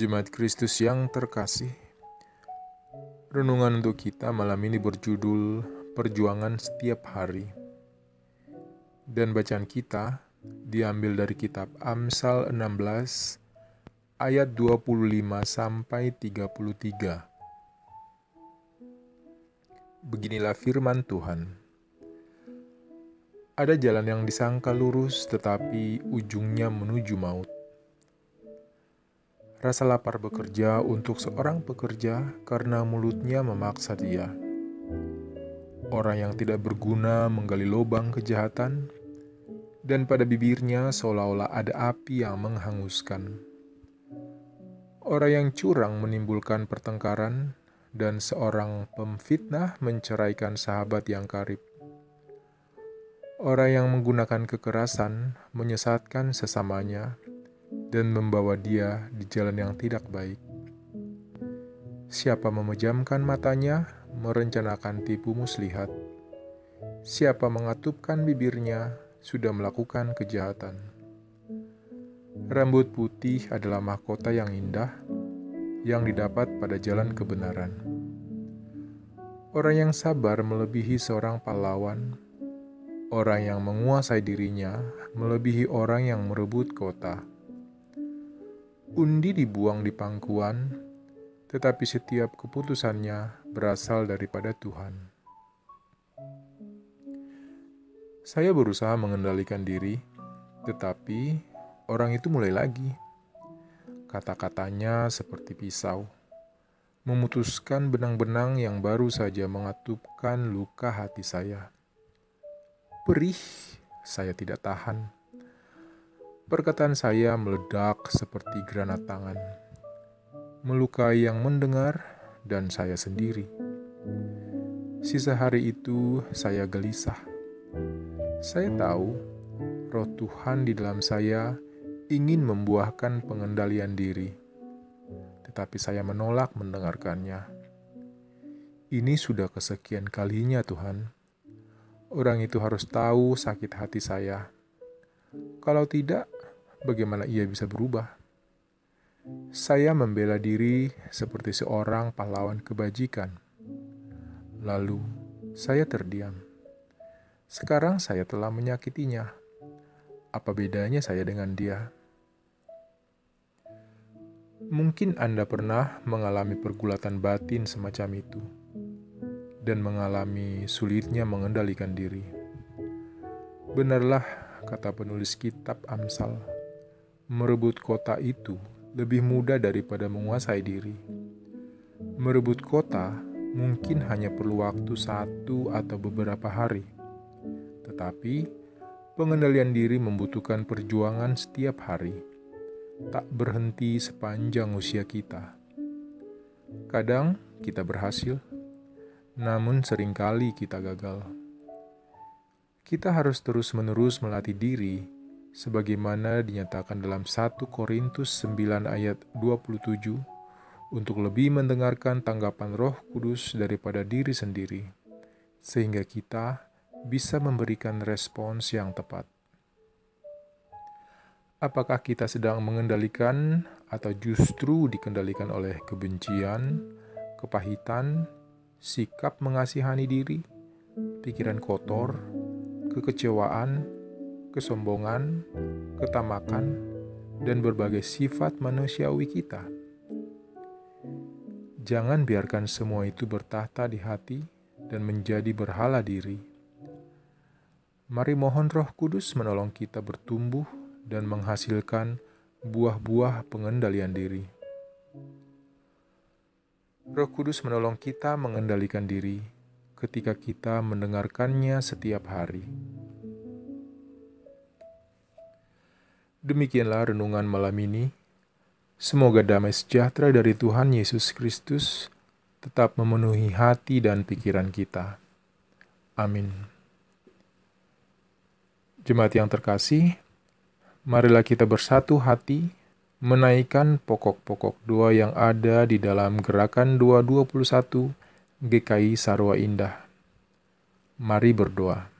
Jemaat Kristus yang terkasih, renungan untuk kita malam ini berjudul Perjuangan Setiap Hari. Dan bacaan kita diambil dari kitab Amsal 16 ayat 25 sampai 33. Beginilah firman Tuhan. Ada jalan yang disangka lurus tetapi ujungnya menuju maut Rasa lapar bekerja untuk seorang pekerja karena mulutnya memaksa dia. Orang yang tidak berguna menggali lubang kejahatan, dan pada bibirnya seolah-olah ada api yang menghanguskan. Orang yang curang menimbulkan pertengkaran, dan seorang pemfitnah menceraikan sahabat yang karib. Orang yang menggunakan kekerasan menyesatkan sesamanya dan membawa dia di jalan yang tidak baik. Siapa memejamkan matanya, merencanakan tipu muslihat. Siapa mengatupkan bibirnya, sudah melakukan kejahatan. Rambut putih adalah mahkota yang indah yang didapat pada jalan kebenaran. Orang yang sabar melebihi seorang pahlawan. Orang yang menguasai dirinya melebihi orang yang merebut kota. Undi dibuang di pangkuan, tetapi setiap keputusannya berasal daripada Tuhan. Saya berusaha mengendalikan diri, tetapi orang itu mulai lagi. Kata-katanya seperti pisau, memutuskan benang-benang yang baru saja mengatupkan luka hati saya. Perih, saya tidak tahan Perkataan saya meledak seperti granat tangan, melukai yang mendengar dan saya sendiri. Sisa hari itu saya gelisah. Saya tahu roh Tuhan di dalam saya ingin membuahkan pengendalian diri, tetapi saya menolak mendengarkannya. Ini sudah kesekian kalinya, Tuhan. Orang itu harus tahu sakit hati saya. Kalau tidak, bagaimana ia bisa berubah? Saya membela diri seperti seorang pahlawan kebajikan. Lalu, saya terdiam. Sekarang saya telah menyakitinya. Apa bedanya saya dengan dia? Mungkin Anda pernah mengalami pergulatan batin semacam itu dan mengalami sulitnya mengendalikan diri. Benarlah kata penulis kitab Amsal Merebut kota itu lebih mudah daripada menguasai diri. Merebut kota mungkin hanya perlu waktu satu atau beberapa hari, tetapi pengendalian diri membutuhkan perjuangan setiap hari, tak berhenti sepanjang usia kita. Kadang kita berhasil, namun sering kali kita gagal. Kita harus terus-menerus melatih diri sebagaimana dinyatakan dalam 1 Korintus 9 ayat 27 untuk lebih mendengarkan tanggapan Roh Kudus daripada diri sendiri sehingga kita bisa memberikan respons yang tepat. Apakah kita sedang mengendalikan atau justru dikendalikan oleh kebencian, kepahitan, sikap mengasihani diri, pikiran kotor, kekecewaan, kesombongan, ketamakan, dan berbagai sifat manusiawi kita. Jangan biarkan semua itu bertahta di hati dan menjadi berhala diri. Mari mohon Roh Kudus menolong kita bertumbuh dan menghasilkan buah-buah pengendalian diri. Roh Kudus menolong kita mengendalikan diri ketika kita mendengarkannya setiap hari. Demikianlah renungan malam ini. Semoga damai sejahtera dari Tuhan Yesus Kristus tetap memenuhi hati dan pikiran kita. Amin. Jemaat yang terkasih, marilah kita bersatu hati menaikkan pokok-pokok doa yang ada di dalam gerakan 221 GKI Sarwa Indah. Mari berdoa.